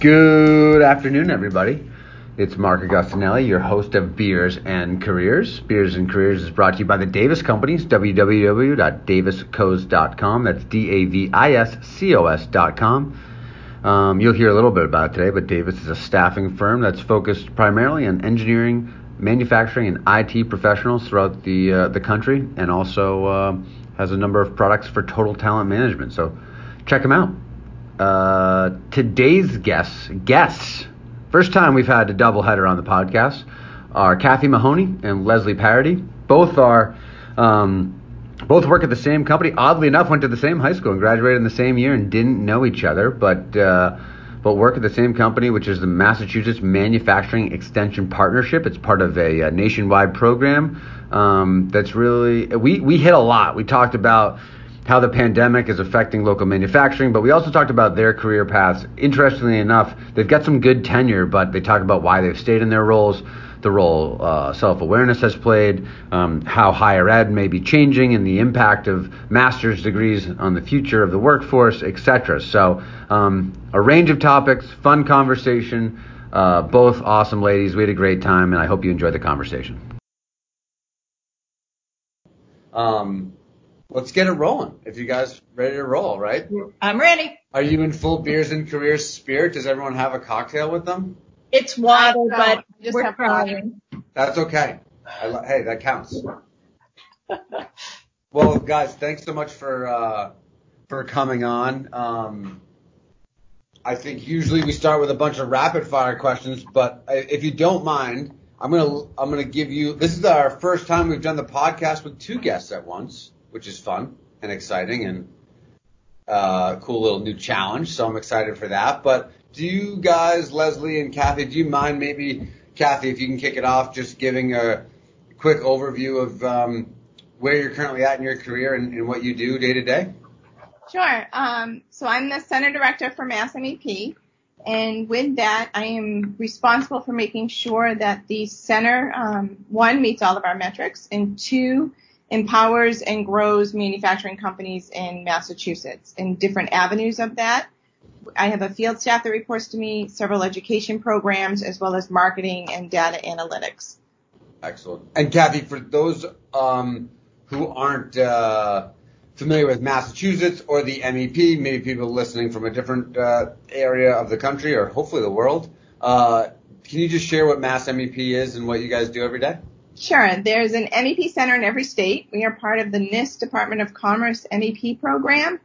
Good afternoon, everybody. It's Mark Augustinelli, your host of Beers and Careers. Beers and Careers is brought to you by the Davis Companies, www.daviscos.com. That's D-A-V-I-S-C-O-S.com. Um, you'll hear a little bit about it today, but Davis is a staffing firm that's focused primarily on engineering, manufacturing, and IT professionals throughout the uh, the country, and also uh, has a number of products for total talent management. So check them out. Uh, today's guests, guests, first time we've had a double header on the podcast, are Kathie Mahoney and Leslie Parady. Both are, um, both work at the same company. Oddly enough, went to the same high school and graduated in the same year and didn't know each other, but uh, but work at the same company, which is the Massachusetts Manufacturing Extension Partnership. It's part of a, a nationwide program um, that's really we we hit a lot. We talked about how the pandemic is affecting local manufacturing, but we also talked about their career paths. Interestingly enough, they've got some good tenure, but they talk about why they've stayed in their roles, the role uh, self awareness has played, um, how higher ed may be changing, and the impact of master's degrees on the future of the workforce, etc. So, um, a range of topics, fun conversation. Uh, both awesome ladies. We had a great time, and I hope you enjoyed the conversation. Um, let's get it rolling. If you guys ready to roll, right? I'm ready. Are you in full beers and careers spirit? Does everyone have a cocktail with them? It's water, but I just we're have trying. That's okay. I, hey, that counts. well, guys, thanks so much for uh, for coming on. Um, I think usually we start with a bunch of rapid fire questions, but if you don't mind, I'm gonna I'm gonna give you. This is our first time we've done the podcast with two guests at once, which is fun and exciting and uh, cool little new challenge. So I'm excited for that. But do you guys, Leslie and Kathie, do you mind maybe Kathie, if you can kick it off, just giving a quick overview of um, where you're currently at in your career and, and what you do day to day? Sure. Um, so I'm the center director for Mass MEP, and with that, I am responsible for making sure that the center, um, one, meets all of our metrics, and two, empowers and grows manufacturing companies in Massachusetts in different avenues of that. I have a field staff that reports to me, several education programs, as well as marketing and data analytics. Excellent. And Kathie, for those um, who aren't uh, familiar with Massachusetts or the MEP, maybe people listening from a different uh, area of the country or hopefully the world, uh, can you just share what Mass MEP is and what you guys do every day? Sure. There's an MEP center in every state. We are part of the NIST Department of Commerce MEP program.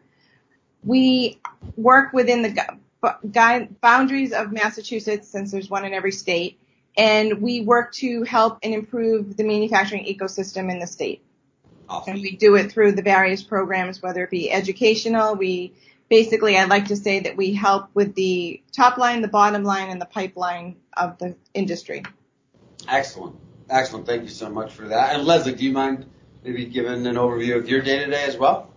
We work within the gu- boundaries of Massachusetts since there's one in every state. And we work to help and improve the manufacturing ecosystem in the state. Awesome. And we do it through the various programs, whether it be educational. We basically, I'd like to say that we help with the top line, the bottom line, and the pipeline of the industry. Excellent. Excellent. Thank you so much for that. And Leslie, do you mind maybe giving an overview of your day to day as well?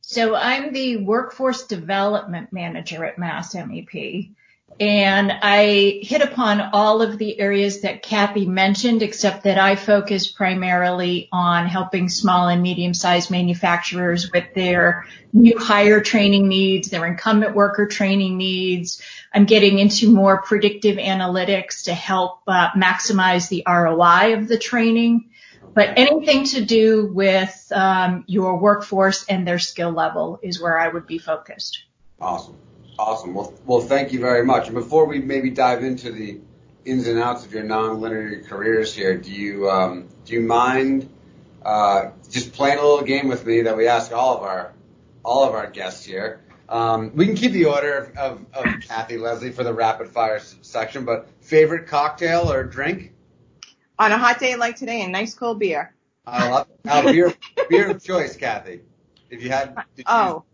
So I'm the workforce development manager at Mass MEP. And I hit upon all of the areas that Kathie mentioned, except that I focus primarily on helping small and medium sized manufacturers with their new hire training needs, their incumbent worker training needs. I'm getting into more predictive analytics to help uh, maximize the ROI of the training. But anything to do with um, your workforce and their skill level is where I would be focused. Awesome. Awesome. Well, well, thank you very much. And before we maybe dive into the ins and outs of your non-linear careers here, do you um, do you mind uh, just playing a little game with me that we ask all of our all of our guests here? Um, we can keep the order of, of, of Kathie Leslie for the rapid fire section, but favorite cocktail or drink? On a hot day like today, a nice cold beer. I love uh, beer. beer of choice, Kathie. If you had, Oh,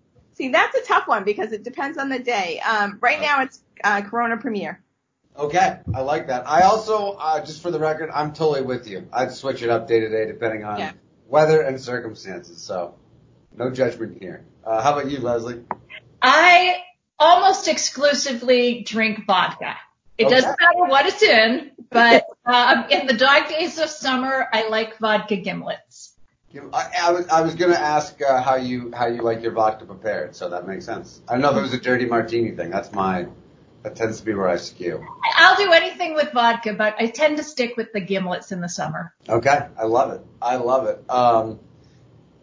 see, that's a tough one because it depends on the day. Um, right now it's uh, Corona Premier. Okay, I like that. I also, uh, just for the record, I'm totally with you. I'd switch it up day to day depending on Yeah. weather and circumstances. So, no judgment here. Uh, how about you, Leslie? I almost exclusively drink vodka. It Okay. doesn't matter what it's in, but um, in the dog days of summer, I like vodka gimlets. You- I, I was, I was gonna ask uh, how you how you like your vodka prepared, so that makes sense. I don't know if it was a dirty martini thing. That's my That tends to be where I skew. I'll do anything with vodka, but I tend to stick with the gimlets in the summer. Okay, I love it. I love it. Um,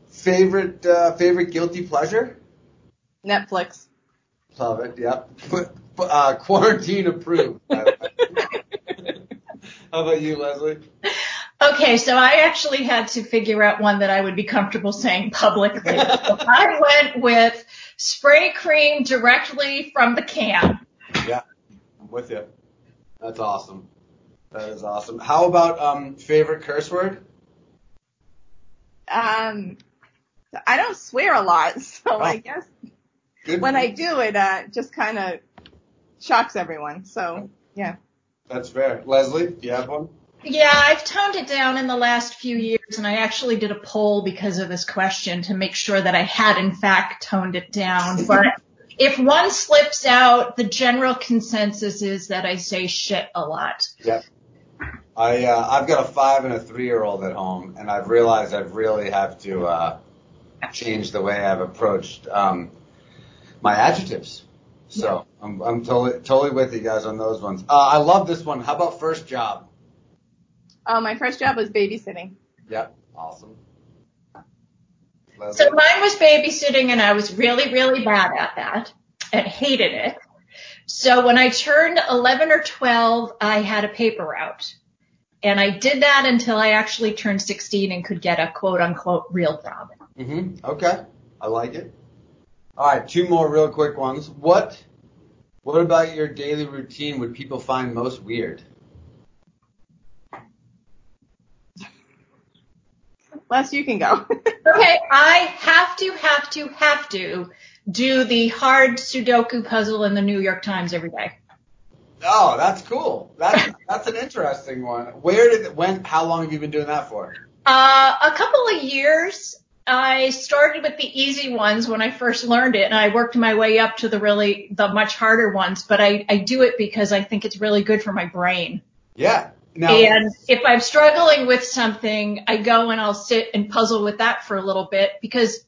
favorite uh, favorite guilty pleasure? Netflix. Love it. Yep. Uh, quarantine approved. How about you, Leslie? Okay, so I actually had to figure out one that I would be comfortable saying publicly. so I went with spray cream directly from the can. Yeah, I'm with you. That's awesome. That is awesome. How about um favorite curse word? Um, I don't swear a lot, so Oh. I guess Good. when I do it, uh, just kind of shocks everyone. So yeah. That's fair. Leslie, do you have one? Yeah, I've toned it down in the last few years, and I actually did a poll because of this question to make sure that I had in fact toned it down. But if one slips out, the general consensus is that I say shit a lot. Yep. I uh, I've got a five and a three year old at home, and I've realized I really have to uh, change the way I've approached um, my adjectives. So I'm I'm totally totally with you guys on those ones. Uh, I love this one. How about first job? Oh, my first job was babysitting. Yep. Awesome. Leslie? So mine was babysitting, and I was really, really bad at that and hated it. So when I turned 11 or 12, I had a paper route. And I did that until I actually turned 16 and could get a quote unquote real job. Mm-hmm. Okay. I like it. All right, two more real quick ones. What what about your daily routine would people find most weird? Les, you can go. Okay, I have to, have to, have to do the hard Sudoku puzzle in the New York Times every day. Oh, that's cool. That's that's an interesting one. Where did when? How long have you been doing that for? Uh, a couple of years. I started with the easy ones when I first learned it, and I worked my way up to the really the much harder ones. But I I do it because I think it's really good for my brain. Yeah. Now, And if I'm struggling with something, I go and I'll sit and puzzle with that for a little bit because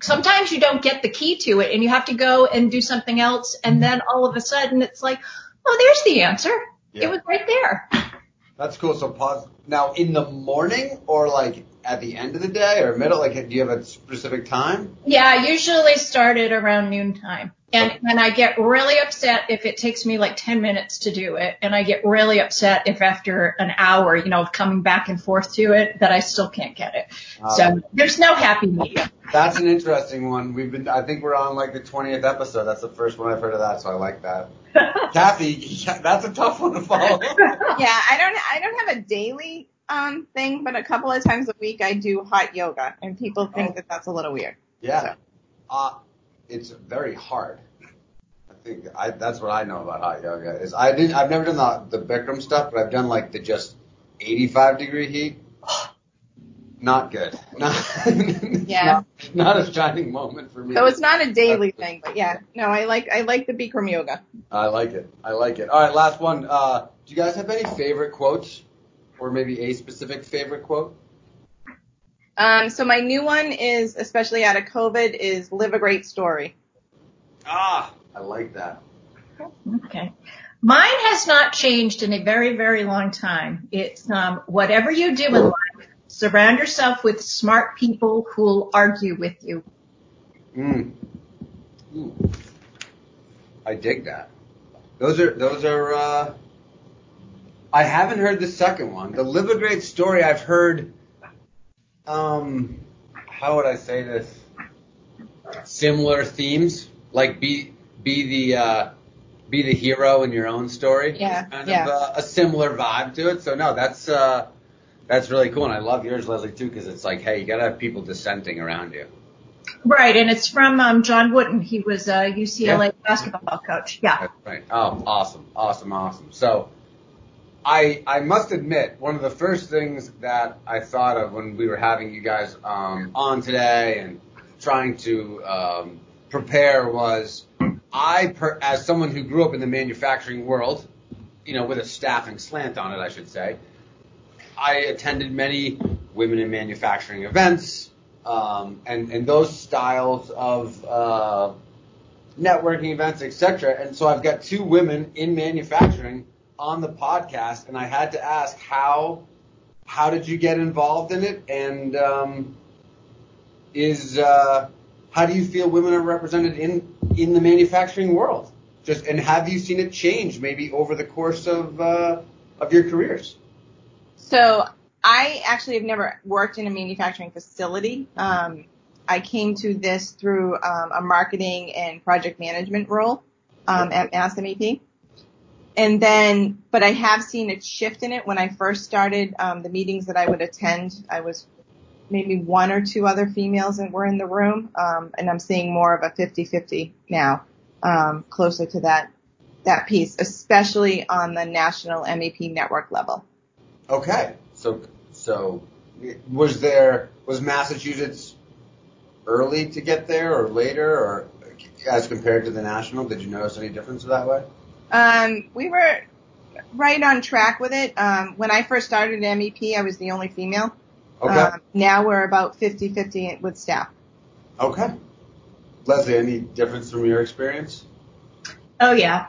sometimes you don't get the key to it and you have to go and do something else. And then all of a sudden it's like, oh, there's the answer. Yeah. It was right there. that's cool. So pause. Now, in the morning or like at the end of the day or middle? Like, do you have a specific time? Yeah, I usually start it around noontime. And, and I get really upset if it takes me like 10 minutes to do it. And I get really upset if after an hour, you know, of coming back and forth to it, that I still can't get it. Uh, so there's no happy medium. That's an interesting one. We've been, I think we're on like the 20th episode. That's the first one I've heard of that, so I like that. Kathie, that's a tough one to follow. yeah, I don't I don't have a daily um thing, but a couple of times a week I do hot yoga, and people think Oh. that that's a little weird. Yeah. Uh, it's very hard. I think I, that's what I know about hot yoga is I didn't, I've never done the, the Bikram stuff, but I've done like the just 85 degree heat. Not good. Not, Yeah. Not, not a shining moment for me. So it's not a daily thing, but yeah, no, I like I like the Bikram yoga. I like it. I like it. All right, last one. Uh, do you guys have any favorite quotes, or maybe a specific favorite quote? Um, so my new one is, especially out of COVID, is live a great story. Ah, I like that. Okay. Mine has not changed in a very, very long time. It's um, whatever you do in life, surround yourself with smart people who'll argue with you. Mm. Ooh. I dig that. Those are those are. Uh, I haven't heard the second one. The live a great story. I've heard. Um, how would I say this? Similar themes, like be be the uh, be the hero in your own story. Yeah, It's kind yeah. of uh, a similar vibe to it. So no, that's uh, that's really cool, and I love yours, Leslie, too, because it's like, hey, you gotta have people dissenting around you. Right, and it's from um, John Wooden. He was a UCLA basketball coach. Yeah. That's right. Oh, awesome, awesome, awesome. So, I I must admit, one of the first things that I thought of when we were having you guys um, on today and trying to um, prepare was I, per, as someone who grew up in the manufacturing world, you know, with a staffing slant on it, I should say, I attended many women in manufacturing events, um, and and those styles of uh, networking events, etc. And so I've got two women in manufacturing on the podcast, and I had to ask how how did you get involved in it, and um, is uh, how do you feel women are represented in in the manufacturing world? Just and have you seen it change maybe over the course of uh, of your careers? So I actually have never worked in a manufacturing facility. Um, I came to this through um, a marketing and project management role um, at Mass MEP. And then, but I have seen a shift in it when I first started um, the meetings that I would attend. I was maybe one or two other females that were in the room, um, and I'm seeing more of a 50-50 now, um, closer to that that piece, especially on the national MEP network level. Okay, so so was there was Massachusetts early to get there or later or as compared to the national? Did you notice any difference that way? Um, we were right on track with it. Um, when I first started at MEP, I was the only female. Okay. Um, now we're about 50-50 with staff. Okay. Leslie, any difference from your experience? Oh yeah.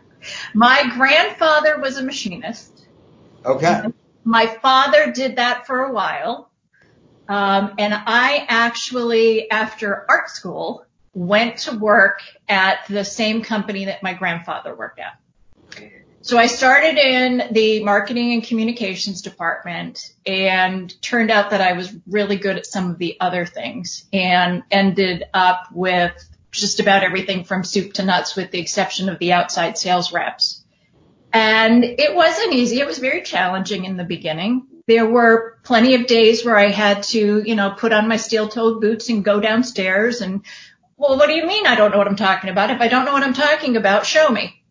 My grandfather was a machinist. Okay. My father did that for a while. Um, and I actually, after art school, went to work at the same company that my grandfather worked at. So I started in the marketing and communications department and turned out that I was really good at some of the other things and ended up with just about everything from soup to nuts with the exception of the outside sales reps. And it wasn't easy. It was very challenging in the beginning. There were plenty of days where I had to, you know, put on my steel toed boots and go downstairs and, well, what do you mean I don't know what I'm talking about? If I don't know what I'm talking about, show me.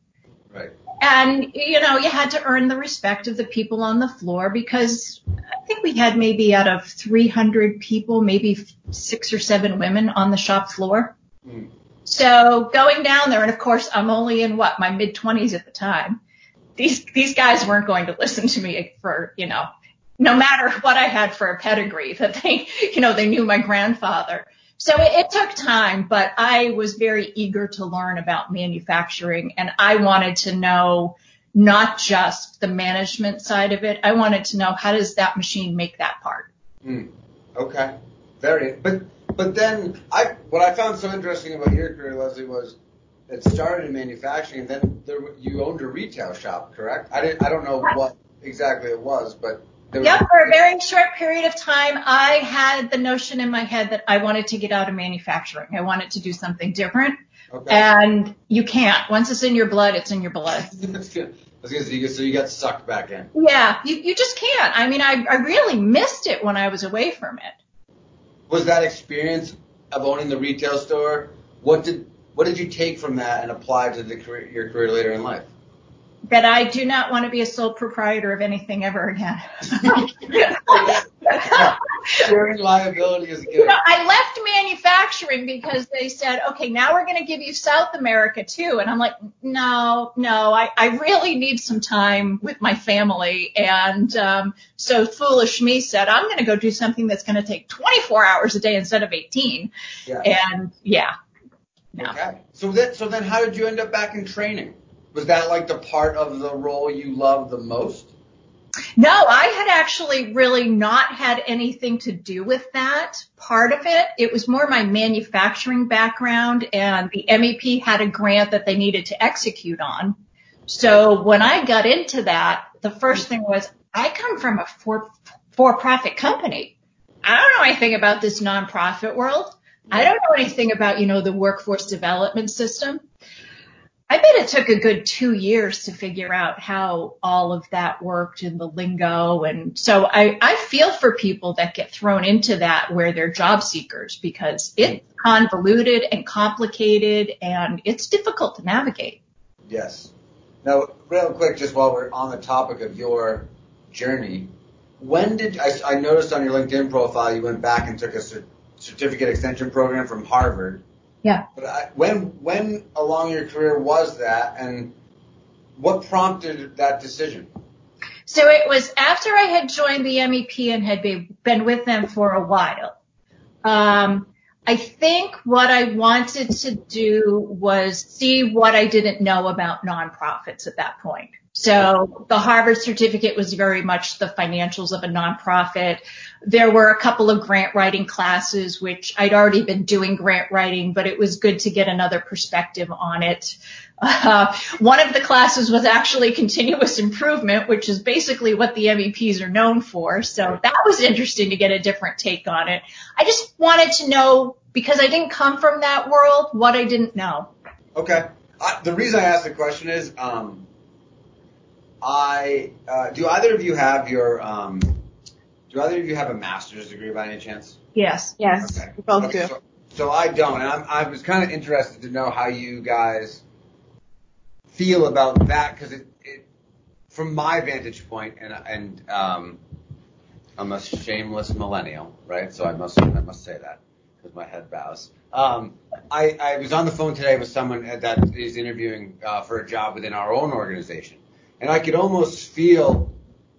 Right. And, you know, you had to earn the respect of the people on the floor because I think we had maybe out of 300 people, maybe six or seven women on the shop floor. Mm. So going down there, and of course I'm only in what, my mid twenties at the time. These, these guys weren't going to listen to me for, you know, no matter what I had for a pedigree that they, you know, they knew my grandfather. So it, it took time, but I was very eager to learn about manufacturing and I wanted to know not just the management side of it. I wanted to know how does that machine make that part? Mm, okay. Very, but but then I, what I found so interesting about your career, Leslie, was it started in manufacturing, and then there, you owned a retail shop, correct? I didn't, I don't know what exactly it was, but yeah, for a very short period of time, I had the notion in my head that I wanted to get out of manufacturing. I wanted to do something different. Okay. And you can't. Once it's in your blood, it's in your blood. That's good. I was gonna say, so you got sucked back in. Yeah, you, you just can't. I mean, I, I really missed it when I was away from it was that experience of owning the retail store? What did what did you take from that and apply to the career, your career later in life? That I do not want to be a sole proprietor of anything ever again. Sharing liability is good. You know, I left manufacturing because they said, okay, now we're going to give you South America too. And I'm like, no, no, I, I really need some time with my family. And um, so foolish me said, I'm going to go do something that's going to take 24 hours a day instead of 18. Yeah. And yeah. No. Okay. So then, so then how did you end up back in training? Was that like the part of the role you loved the most? No, I had actually really not had anything to do with that part of it. It was more my manufacturing background and the MEP had a grant that they needed to execute on. So when I got into that, the first thing was I come from a for, for-profit company. I don't know anything about this nonprofit world. I don't know anything about, you know, the workforce development system. I bet it took a good two years to figure out how all of that worked in the lingo. And so I, I feel for people that get thrown into that where they're job seekers because it's convoluted and complicated and it's difficult to navigate. Yes. Now, real quick, just while we're on the topic of your journey, when did I, I noticed on your LinkedIn profile you went back and took a certificate extension program from Harvard? Yeah. But I, when when along your career was that, and what prompted that decision? So it was after I had joined the MEP and had been, been with them for a while. Um, I think what I wanted to do was see what I didn't know about nonprofits at that point. So the Harvard certificate was very much the financials of a nonprofit. There were a couple of grant writing classes, which I'd already been doing grant writing, but it was good to get another perspective on it. Uh, one of the classes was actually continuous improvement, which is basically what the MEPs are known for. So that was interesting to get a different take on it. I just wanted to know, because I didn't come from that world, what I didn't know. Okay. I, the reason I asked the question is, um, I uh, do either of you have your um, do either of you have a master's degree by any chance? Yes. Yes. Okay. We both Okay, do. So, so I don't, and I'm, I was kind of interested to know how you guys feel about that because it, it, from my vantage point, and and um, I'm a shameless millennial, right? So I must I must say that because my head bows. Um, I, I was on the phone today with someone that is interviewing uh, for a job within our own organization, and I could almost feel.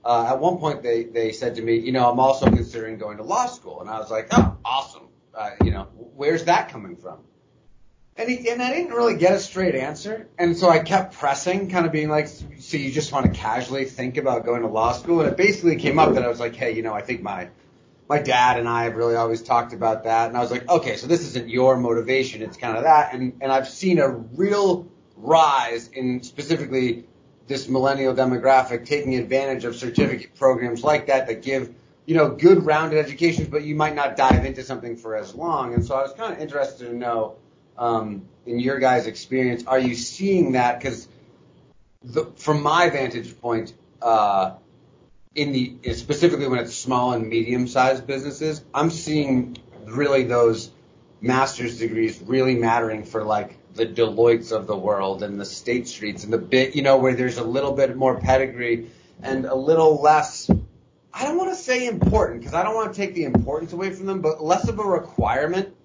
Uh, at one point, they they said to me, you know, I'm also considering going to law school, and I was like, oh, awesome. Uh, you know, where's that coming from? And, he, and I didn't really get a straight answer. And so I kept pressing, kind of being like, so you just want to casually think about going to law school? And it basically came up that I was like, hey, you know, I think my, my dad and I have really always talked about that. And I was like, okay, so this isn't your motivation. It's kind of that. And, and I've seen a real rise in specifically this millennial demographic taking advantage of certificate programs like that that give, you know, good rounded educations, but you might not dive into something for as long. And so I was kind of interested to know, um, in your guys' experience, are you seeing that? Because from my vantage point, uh, in the specifically when it's small and medium-sized businesses, I'm seeing really those master's degrees really mattering for like the Deloittes of the world and the State Streets and the big, you know, where there's a little bit more pedigree and a little less. I don't want to say important because I don't want to take the importance away from them, but less of a requirement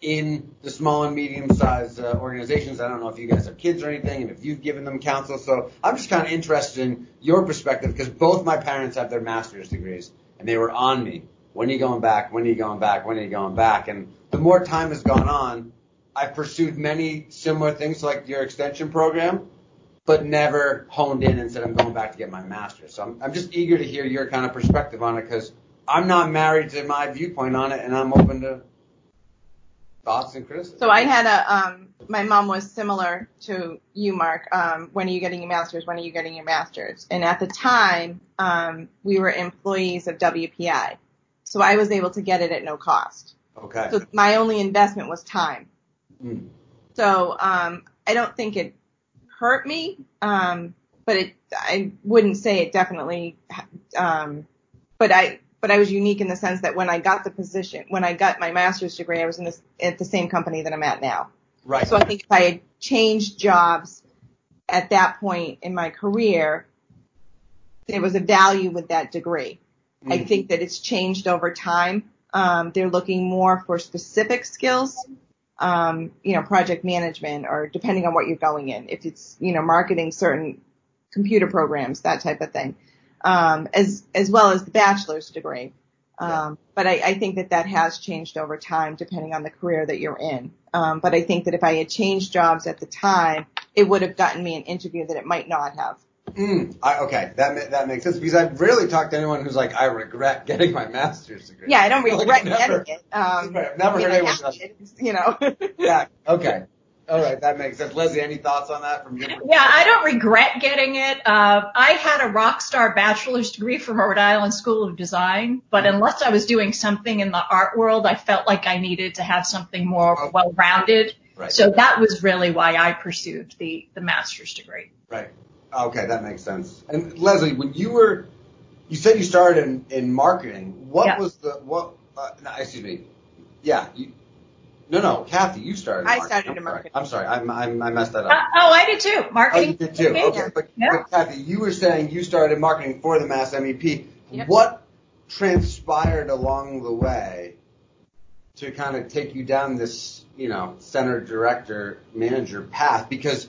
in the small and medium sized uh, organizations. I don't know if you guys have kids or anything and if you've given them counsel. So I'm just kind of interested in your perspective because both my parents have their master's degrees and they were on me. When are you going back? When are you going back? When are you going back? And the more time has gone on, I've pursued many similar things like your extension program, but never honed in and said I'm going back to get my master's. So I'm, I'm just eager to hear your kind of perspective on it because I'm not married to my viewpoint on it and I'm open to thoughts and criticism. So I had a, um, my mom was similar to you, Mark. Um, when are you getting your master's? When are you getting your master's? And at the time, um, we were employees of WPI. So I was able to get it at no cost. Okay. So my only investment was time. Mm. So, um, I don't think it hurt me. Um, but it, I wouldn't say it definitely, um, but I, but I was unique in the sense that when I got the position, when I got my master's degree, I was in this, at the same company that I'm at now. Right. So I think if I had changed jobs at that point in my career, there was a value with that degree. Mm. I think that it's changed over time. Um, they're looking more for specific skills, um, you know, project management or depending on what you're going in. If it's, you know, marketing certain computer programs, that type of thing um, as as well as the bachelor's degree. Um, yeah. But I, I, think that that has changed over time, depending on the career that you're in. Um, but I think that if I had changed jobs at the time, it would have gotten me an interview that it might not have. Mm, I, okay, that that makes sense because I've rarely talked to anyone who's like, I regret getting my master's degree. Yeah, I don't regret like never, getting it. Um, I've never heard anyone like, you know. yeah. Okay. All right, that makes sense. Leslie, any thoughts on that from you? Yeah, I don't regret getting it. Uh, I had a rock star bachelor's degree from Rhode Island School of Design, but mm-hmm. unless I was doing something in the art world, I felt like I needed to have something more well-rounded. Right. So that was really why I pursued the the master's degree. Right. Okay, that makes sense. And Leslie, when you were, you said you started in, in marketing. What yeah. was the what? Uh, no, excuse me. Yeah, you, no, no, Kathie, you started. I started in marketing. I'm sorry, I'm, I'm, i messed that up. Uh, oh, I did too. Marketing. Oh, you did too. Okay, but, yeah. but Kathie, you were saying you started marketing for the Mass MEP. Yep. What transpired along the way to kind of take you down this, you know, center director manager path? Because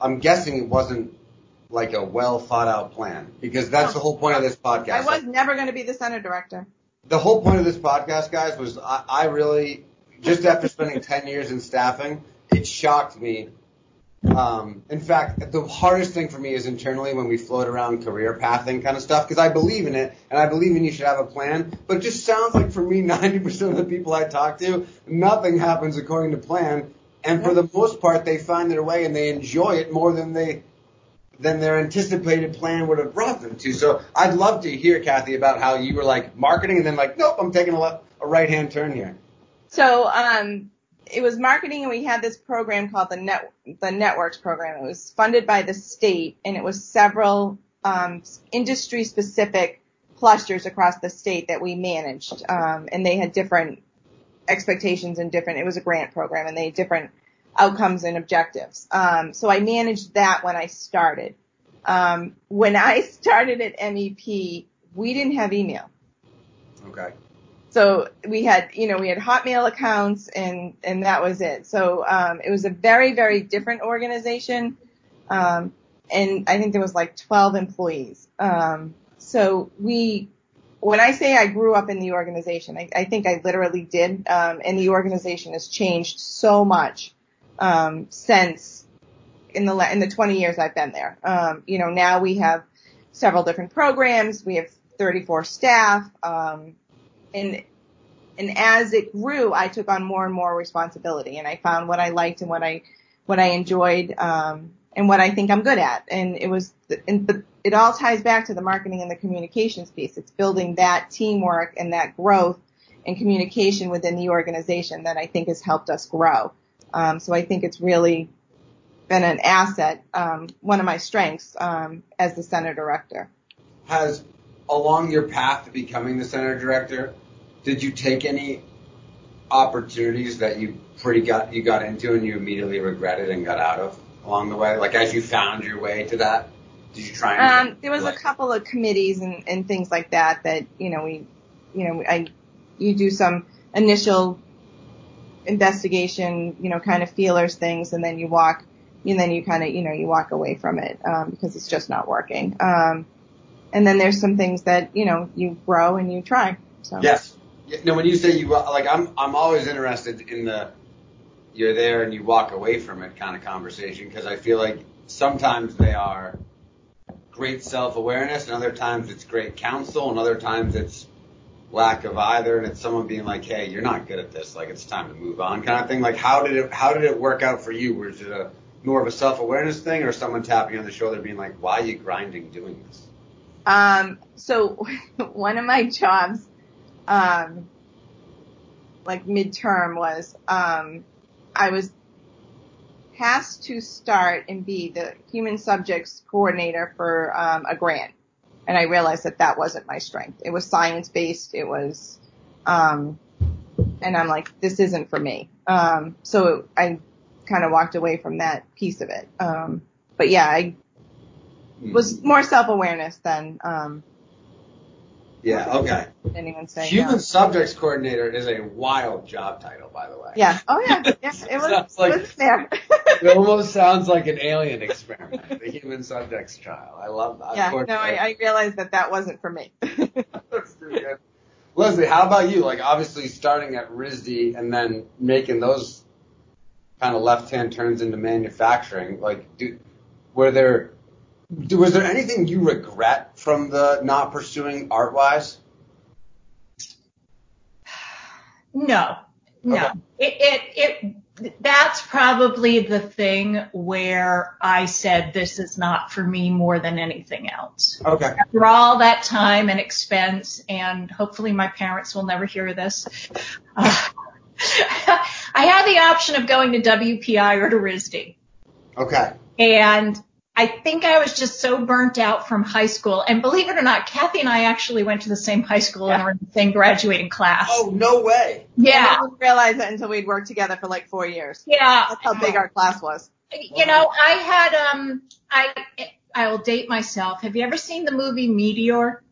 I'm guessing it wasn't like a well thought out plan because that's the whole point of this podcast. I was never going to be the center director. The whole point of this podcast, guys, was I, I really just after spending 10 years in staffing, it shocked me. Um, in fact, the hardest thing for me is internally when we float around career pathing kind of stuff because I believe in it and I believe in you should have a plan. But it just sounds like for me, 90% of the people I talk to, nothing happens according to plan. And for the most part, they find their way and they enjoy it more than they than their anticipated plan would have brought them to. So I'd love to hear, Kathie, about how you were like marketing and then like, nope, I'm taking a, left, a right hand turn here. So um, it was marketing, and we had this program called the net the Networks program. It was funded by the state, and it was several um, industry specific clusters across the state that we managed, um, and they had different expectations and different. It was a grant program, and they had different outcomes and objectives. Um, so I managed that when I started. Um, when I started at MEP, we didn't have email. Okay. So we had, you know, we had Hotmail accounts and, and that was it. So, um, it was a very, very different organization. Um, and I think there was like 12 employees. Um, so we, when I say I grew up in the organization, I, I think I literally did. Um, and the organization has changed so much, um, since in the, in the 20 years I've been there. Um, you know, now we have several different programs. We have 34 staff. Um, and and as it grew, I took on more and more responsibility, and I found what I liked and what I what I enjoyed, um, and what I think I'm good at. And it was, and the, it all ties back to the marketing and the communications piece. It's building that teamwork and that growth and communication within the organization that I think has helped us grow. Um, so I think it's really been an asset, um, one of my strengths um, as the center director. Has along your path to becoming the center director, did you take any opportunities that you pretty got you got into and you immediately regretted and got out of along the way? Like as you found your way to that, did you try? And um, there was like, a couple of committees and, and things like that that you know we, you know, I, you do some initial investigation, you know, kind of feelers things, and then you walk, and then you kind of, you know, you walk away from it um, because it's just not working. Um, and then there's some things that you know you grow and you try. So. Yes. No, when you say you like, I'm I'm always interested in the you're there and you walk away from it kind of conversation because I feel like sometimes they are great self awareness and other times it's great counsel and other times it's lack of either and it's someone being like, hey, you're not good at this, like it's time to move on kind of thing. Like how did it how did it work out for you? Was it a more of a self awareness thing or someone tapping on the shoulder being like, why are you grinding doing this? Um, so one of my jobs um, like midterm was um, I was tasked to start and be the human subjects coordinator for um, a grant, and I realized that that wasn't my strength. It was science based. It was, um, and I'm like, this isn't for me. Um, so I kind of walked away from that piece of it. Um, but yeah, I was more self awareness than um, yeah, okay. Anyone say Human subjects coordinator is a wild job title, by the way. Yeah. Oh yeah. Yeah. It was, like, it was there. it almost sounds like an alien experiment, the human subjects trial. I love that. Yeah. No, I, I realized that that wasn't for me. That's too good. Leslie, how about you? Like obviously starting at RISD and then making those kind of left-hand turns into manufacturing. Like, do, were there was there anything you regret from the not pursuing art wise? No, no. Okay. It, it, it, that's probably the thing where I said this is not for me more than anything else. Okay. After all that time and expense, and hopefully my parents will never hear this. Uh, I had the option of going to WPI or to RISD. Okay. And I think I was just so burnt out from high school. And believe it or not, Kathie and I actually went to the same high school yeah. and were in the same graduating class. Oh, no way. Yeah. I didn't realize that until we'd worked together for like four years. Yeah. That's how big our class was. You know, I had, um, I, I'll date myself. Have you ever seen the movie Meteor?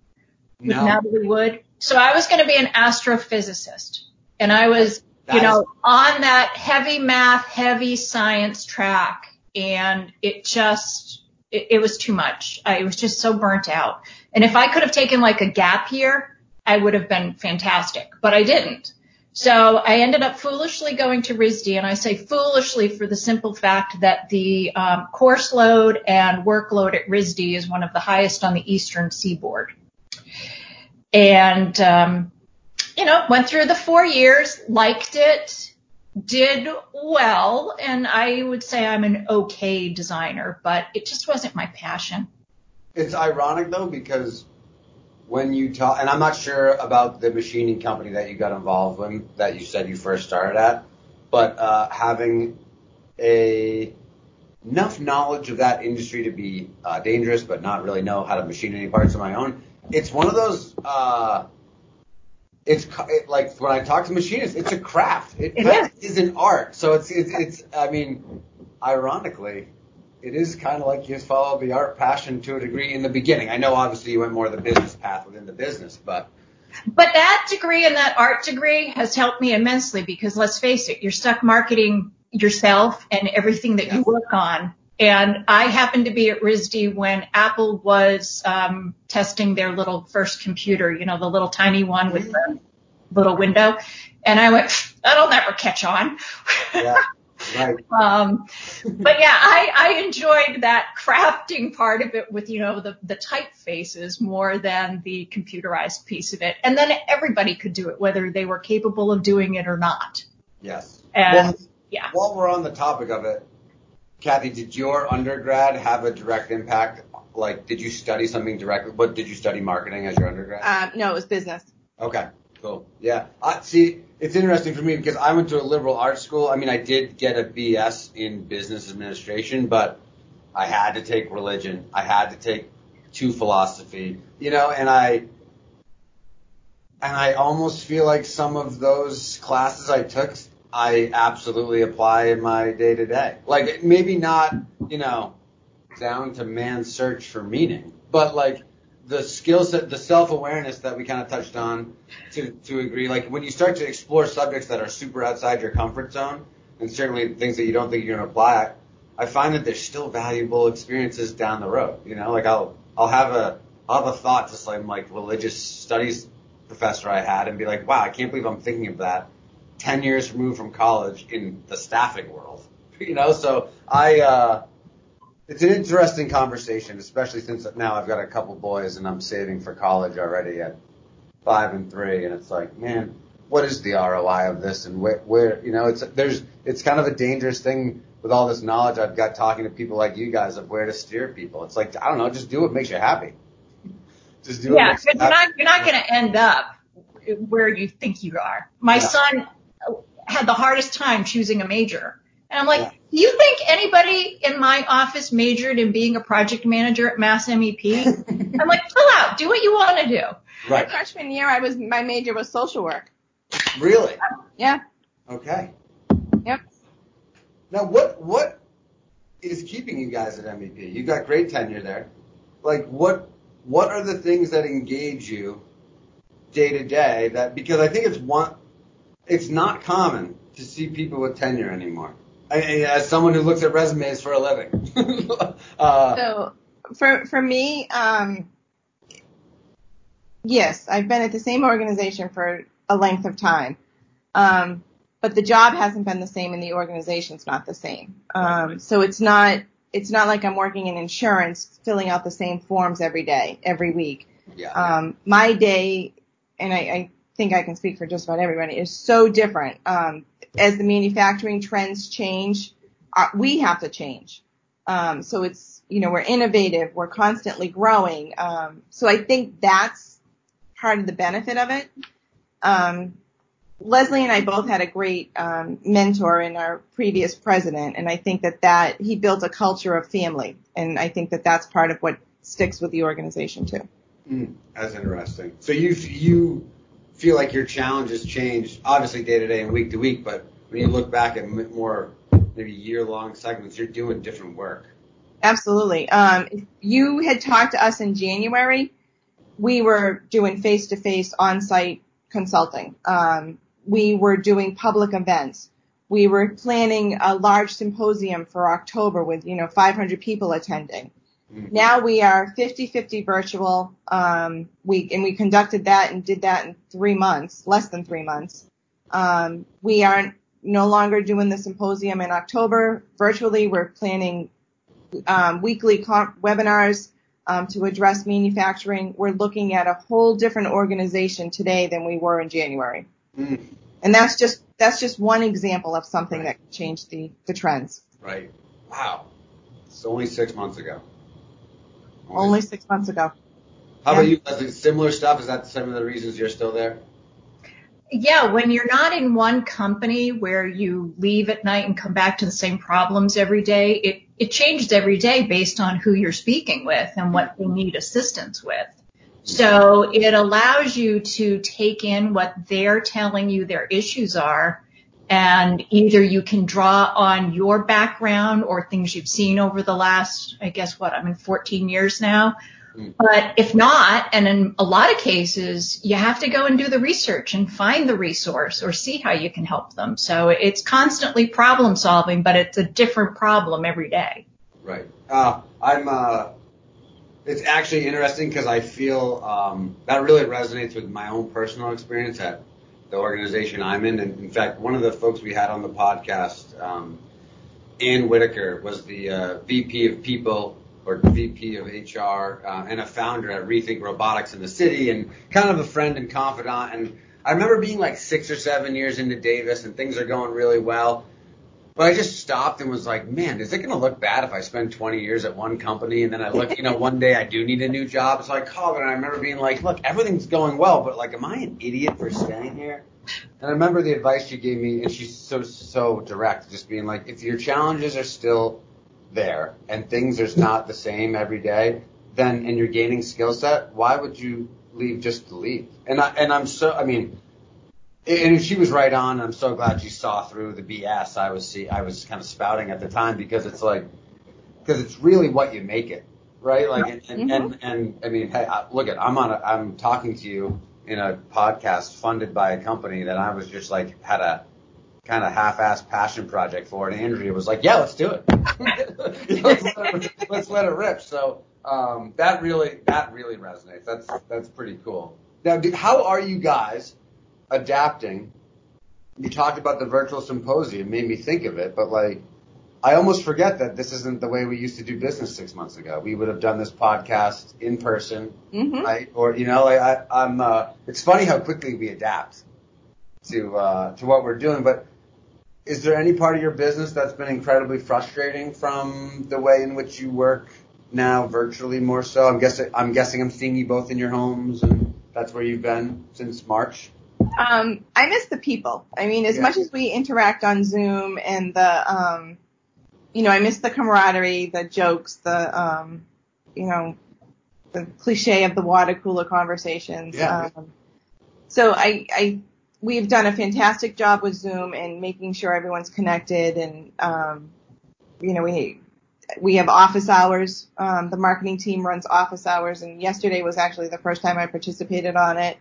With no. Natalie Wood? So I was going to be an astrophysicist and I was, that you know, is- on that heavy math, heavy science track and it just it, it was too much. I was just so burnt out. And if I could have taken like a gap year, I would have been fantastic, but I didn't. So I ended up foolishly going to RISD, and I say foolishly for the simple fact that the um, course load and workload at RISD is one of the highest on the eastern seaboard. And um, you know, went through the four years, liked it, did well, and I would say I'm an okay designer, but it just wasn't my passion. It's ironic though because when you talk, and I'm not sure about the machining company that you got involved in that you said you first started at, but uh, having a enough knowledge of that industry to be uh, dangerous, but not really know how to machine any parts of my own. It's one of those. Uh, it's it, like when I talk to machinists, it's a craft. It, it is. is an art. So it's, it's it's. I mean, ironically, it is kind of like you follow the art passion to a degree in the beginning. I know obviously you went more the business path within the business, but. But that degree and that art degree has helped me immensely because let's face it, you're stuck marketing yourself and everything that you work on. And I happened to be at RISD when Apple was um, testing their little first computer, you know, the little tiny one with the little window. And I went, that'll never catch on. Yeah. Right. um, but yeah, I, I enjoyed that crafting part of it with, you know, the, the typefaces more than the computerized piece of it. And then everybody could do it, whether they were capable of doing it or not. Yes. And well, yeah. While we're on the topic of it, Kathie, did your undergrad have a direct impact? Like, did you study something directly? What did you study marketing as your undergrad? Um, no, it was business. Okay. Cool. Yeah. I see. It's interesting for me because I went to a liberal arts school. I mean, I did get a BS in business administration, but I had to take religion. I had to take two philosophy, you know, and I, and I almost feel like some of those classes I took, I absolutely apply in my day to day. Like maybe not, you know, down to man's search for meaning, but like the skill set, the self awareness that we kind of touched on to, to agree. Like when you start to explore subjects that are super outside your comfort zone, and certainly things that you don't think you're going to apply, I find that there's still valuable experiences down the road. You know, like I'll I'll have a I'll have a thought to some like religious studies professor I had and be like, wow, I can't believe I'm thinking of that ten years removed from college in the staffing world. You know, so I. uh it's an interesting conversation, especially since now I've got a couple boys and I'm saving for college already at five and three, and it's like, man, what is the ROI of this, and where, where you know, it's there's it's kind of a dangerous thing with all this knowledge I've got talking to people like you guys of where to steer people. It's like I don't know, just do what makes you happy. Just do yeah, but you're not you're not going to end up where you think you are. My yeah. son had the hardest time choosing a major and I'm like, yeah. you think anybody in my office majored in being a project manager at Mass MEP? I'm like, chill out, do what you want to do. Right. My freshman year, I was my major was social work. Really? Yeah. Okay. Yep. Now, what what is keeping you guys at MEP? You got great tenure there. Like, what what are the things that engage you day to day? That because I think it's one, it's not common to see people with tenure anymore. I, as someone who looks at resumes for a living. uh, so for for me, um, yes, I've been at the same organization for a length of time, um, but the job hasn't been the same and the organization's not the same. Um, so it's not it's not like I'm working in insurance, filling out the same forms every day, every week. Yeah. Um, my day, and I, I think I can speak for just about everybody, is so different. Um, as the manufacturing trends change, uh, we have to change. Um, so it's, you know, we're innovative, we're constantly growing. Um, so I think that's part of the benefit of it. Um, Leslie and I both had a great um, mentor in our previous president, and I think that that he built a culture of family, and I think that that's part of what sticks with the organization too. Mm, that's interesting. So you you feel like your challenges change, obviously day to day and week to week, but when you look back at more maybe year long segments, you're doing different work. Absolutely. Um, you had talked to us in January, we were doing face to face on site consulting. Um, we were doing public events. We were planning a large symposium for October with, you know, 500 people attending. Mm-hmm. Now we are 50-50 virtual. Um, we and we conducted that and did that in three months, less than three months. Um, we aren't no longer doing the symposium in October virtually. We're planning um, weekly comp- webinars um, to address manufacturing. We're looking at a whole different organization today than we were in January. Mm. And that's just that's just one example of something that can change the, the trends. Right. Wow. It's only six months ago. Only six months ago. How Yeah. about you, Leslie? Similar stuff? Is that some of the reasons you're still there? Yeah, when you're not in one company where you leave at night and come back to the same problems every day, it, it changes every day based on who you're speaking with and what they need assistance with. So it allows you to take in what they're telling you their issues are and either you can draw on your background or things you've seen over the last, I guess what, I'm in 14 years now. Mm. But if not, and in a lot of cases, you have to go and do the research and find the resource or see how you can help them. So it's constantly problem solving, but it's a different problem every day. Right. Uh, I'm. Uh, it's actually interesting because I feel um, that really resonates with my own personal experience at the organization I'm in. And in fact, one of the folks we had on the podcast, um, Ann Whitaker, was the uh, VP of People or VP of HR uh, and a founder at Rethink Robotics in the city, and kind of a friend and confidant. And I remember being like six or seven years into Davis, and things are going really well. But I just stopped and was like, man, is it going to look bad if I spend 20 years at one company and then I look, you know, one day I do need a new job? So I called and I remember being like, look, everything's going well, but like, am I an idiot for staying here? And I remember the advice she gave me, and she's so, so direct, just being like, if your challenges are still there and things are not the same every day, then, and you're gaining skill set, why would you leave just to leave? And I, and I'm so, I mean, and she was right on. I'm so glad she saw through the BS I was see I was kind of spouting at the time because it's like because it's really what you make it, right? Like and and, and, and I mean, hey, look at I'm on a, I'm talking to you in a podcast funded by a company that I was just like had a kind of half-assed passion project for, and Andrea was like, "Yeah, let's do it. let's, let it let's let it rip." So um, that really that really resonates. That's that's pretty cool. Now, do, how are you guys? Adapting. You talked about the virtual symposium, made me think of it, but like, I almost forget that this isn't the way we used to do business six months ago. We would have done this podcast in person, hmm right? Or you know, like I, I'm. Uh, it's funny how quickly we adapt to uh, to what we're doing. But is there any part of your business that's been incredibly frustrating from the way in which you work now, virtually more so? I'm guessing. I'm guessing I'm seeing you both in your homes, and that's where you've been since March. Um, I miss the people. I mean, as Yeah. much as we interact on Zoom and the, um, you know, I miss the camaraderie, the jokes, the, um, you know, the cliche of the water cooler conversations. Yeah. Um, so I, I, we've done a fantastic job with Zoom and making sure everyone's connected and, um, you know, we, we have office hours. Um, the marketing team runs office hours and yesterday was actually the first time I participated on it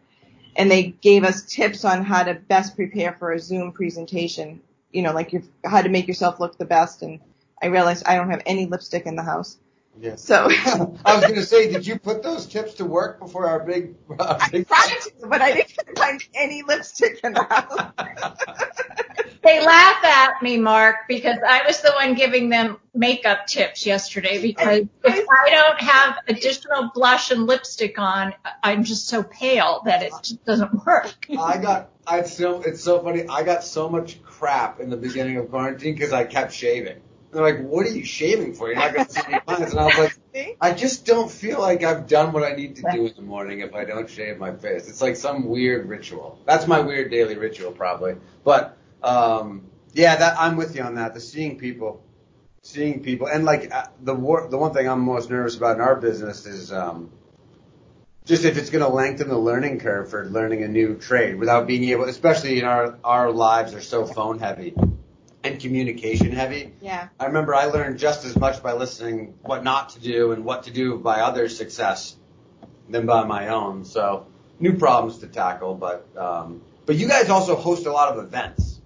and they gave us tips on how to best prepare for a Zoom presentation. You know, like your, how to make yourself look the best. And I realized I don't have any lipstick in the house. Yes. So I was going to say, did you put those tips to work before our big? Our I tried to, but I didn't find any lipstick in the house. They laugh at me, Mark, because I was the one giving them makeup tips yesterday because if I don't have additional blush and lipstick on, I'm just so pale that it just doesn't work. I got. I so it's so funny. I got so much crap in the beginning of quarantine because I kept shaving. They're like, "What are you shaving for? You're not going to see any clients." And I was like, "I just don't feel like I've done what I need to do in the morning if I don't shave my face. It's like some weird ritual. That's my weird daily ritual, probably. But um, yeah, that I'm with you on that. The seeing people, seeing people, and like uh, the war, the one thing I'm most nervous about in our business is um, just if it's going to lengthen the learning curve for learning a new trade without being able, especially in our our lives are so phone heavy and communication heavy. Yeah. I remember I learned just as much by listening what not to do and what to do by others' success than by my own. So new problems to tackle, but um, but you guys also host a lot of events,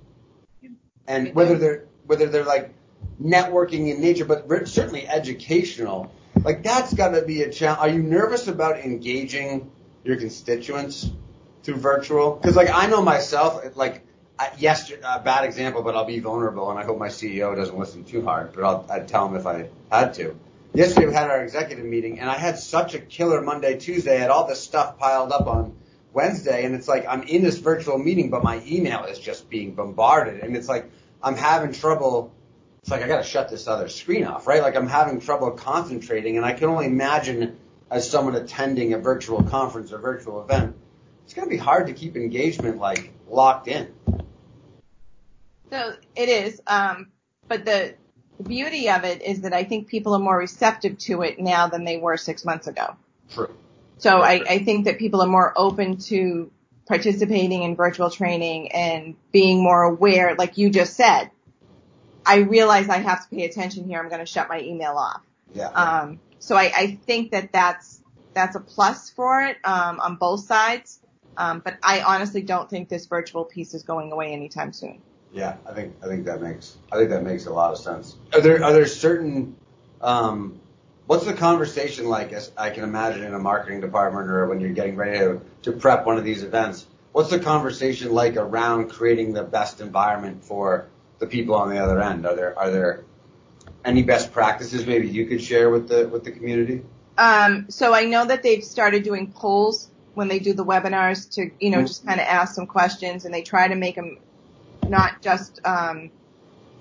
and mm-hmm. whether they're whether they're like networking in nature, but certainly educational. Like that's got to be a challenge. Are you nervous about engaging your constituents through virtual? Because like I know myself, like yesterday, a bad example, but I'll be vulnerable, and I hope my CEO doesn't listen too hard, but I'll, I'd tell him if I had to. Yesterday we had our executive meeting, and I had such a killer Monday, Tuesday. I had all this stuff piled up on Wednesday, and it's like I'm in this virtual meeting, but my email is just being bombarded, and it's like I'm having trouble. It's like I got to shut this other screen off, right? Like I'm having trouble concentrating, and I can only imagine as someone attending a virtual conference or virtual event, it's going to be hard to keep engagement like locked in. So it is, um, but the, the beauty of it is that I think people are more receptive to it now than they were six months ago. True. So I, I think that people are more open to participating in virtual training and being more aware, like you just said. I realize I have to pay attention here. I'm going to shut my email off. Yeah. Um, so I, I think that that's that's a plus for it um, on both sides. Um, but I honestly don't think this virtual piece is going away anytime soon. Yeah, I think I think that makes I think that makes a lot of sense. Are there are there certain um, what's the conversation like? As I can imagine in a marketing department or when you're getting ready to, to prep one of these events. What's the conversation like around creating the best environment for the people on the other end? Are there are there any best practices maybe you could share with the with the community? Um, so I know that they've started doing polls when they do the webinars to, you know, mm-hmm. just kind of ask some questions and they try to make them not just um,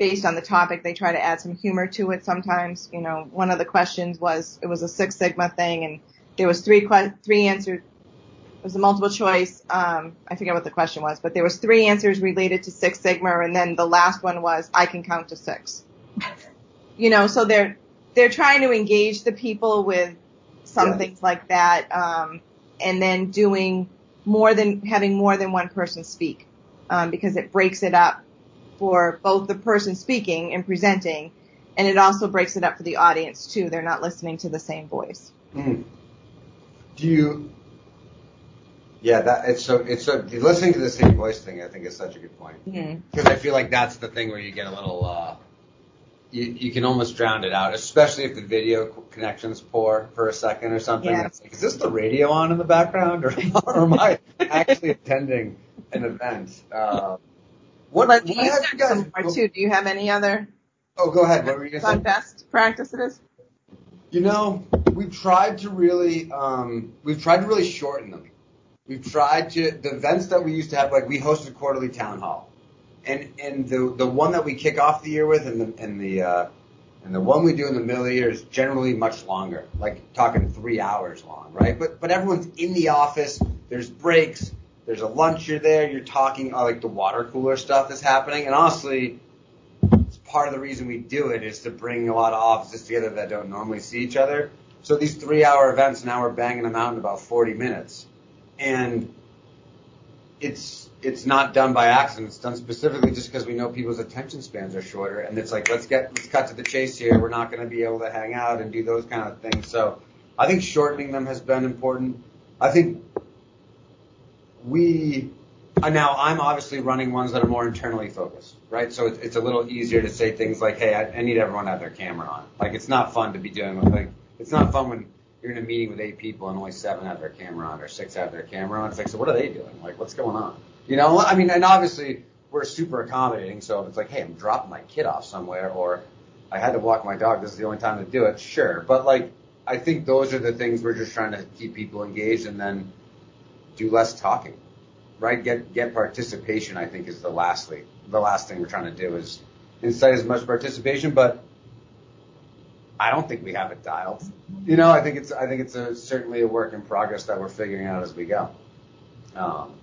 based on the topic. They try to add some humor to it sometimes. You know, one of the questions was it was a Six Sigma thing and there was three que- three answers. It was a multiple choice. Um, I forget what the question was, but there was three answers related to Six Sigma, and then the last one was I can count to six. you know, so they're they're trying to engage the people with some yeah. things like that, um, and then doing more than having more than one person speak, um, because it breaks it up for both the person speaking and presenting, and it also breaks it up for the audience too. They're not listening to the same voice. Mm. Do you? Yeah, that it's so it's so listening to the same voice thing. I think is such a good point because mm-hmm. I feel like that's the thing where you get a little. Uh, you, you can almost drown it out, especially if the video connection's poor for a second or something. Yeah. Like, is this the radio on in the background, or, or am I actually attending an event? Uh, what, what you you guys, more too. Do you have any other? Oh, go ahead. What were you going to say? best practices. You know, we've tried to really, um, we've tried to really shorten them. We've tried to the events that we used to have, like we hosted quarterly town hall and and the the one that we kick off the year with, and the and the uh, and the one we do in the middle of the year is generally much longer, like talking three hours long, right? But but everyone's in the office. There's breaks. There's a lunch. You're there. You're talking. Uh, like the water cooler stuff is happening. And honestly, it's part of the reason we do it is to bring a lot of offices together that don't normally see each other. So these three-hour events now we're banging them out in about 40 minutes, and it's it's not done by accident. It's done specifically just because we know people's attention spans are shorter, and it's like let's get let's cut to the chase here. We're not going to be able to hang out and do those kind of things. So I think shortening them has been important. I think we uh, now I'm obviously running ones that are more internally focused, right? So it's, it's a little easier to say things like, hey, I, I need everyone to have their camera on. Like it's not fun to be doing like it's not fun when you're in a meeting with eight people and only seven have their camera on or six have their camera on. It's like, so what are they doing? Like, what's going on? You know, I mean, and obviously we're super accommodating. So if it's like, hey, I'm dropping my kid off somewhere, or I had to walk my dog, this is the only time to do it. Sure, but like, I think those are the things we're just trying to keep people engaged, and then do less talking, right? Get get participation. I think is the lastly the last thing we're trying to do is incite as much participation, but I don't think we have it dialed. You know, I think it's I think it's a, certainly a work in progress that we're figuring out as we go. Um,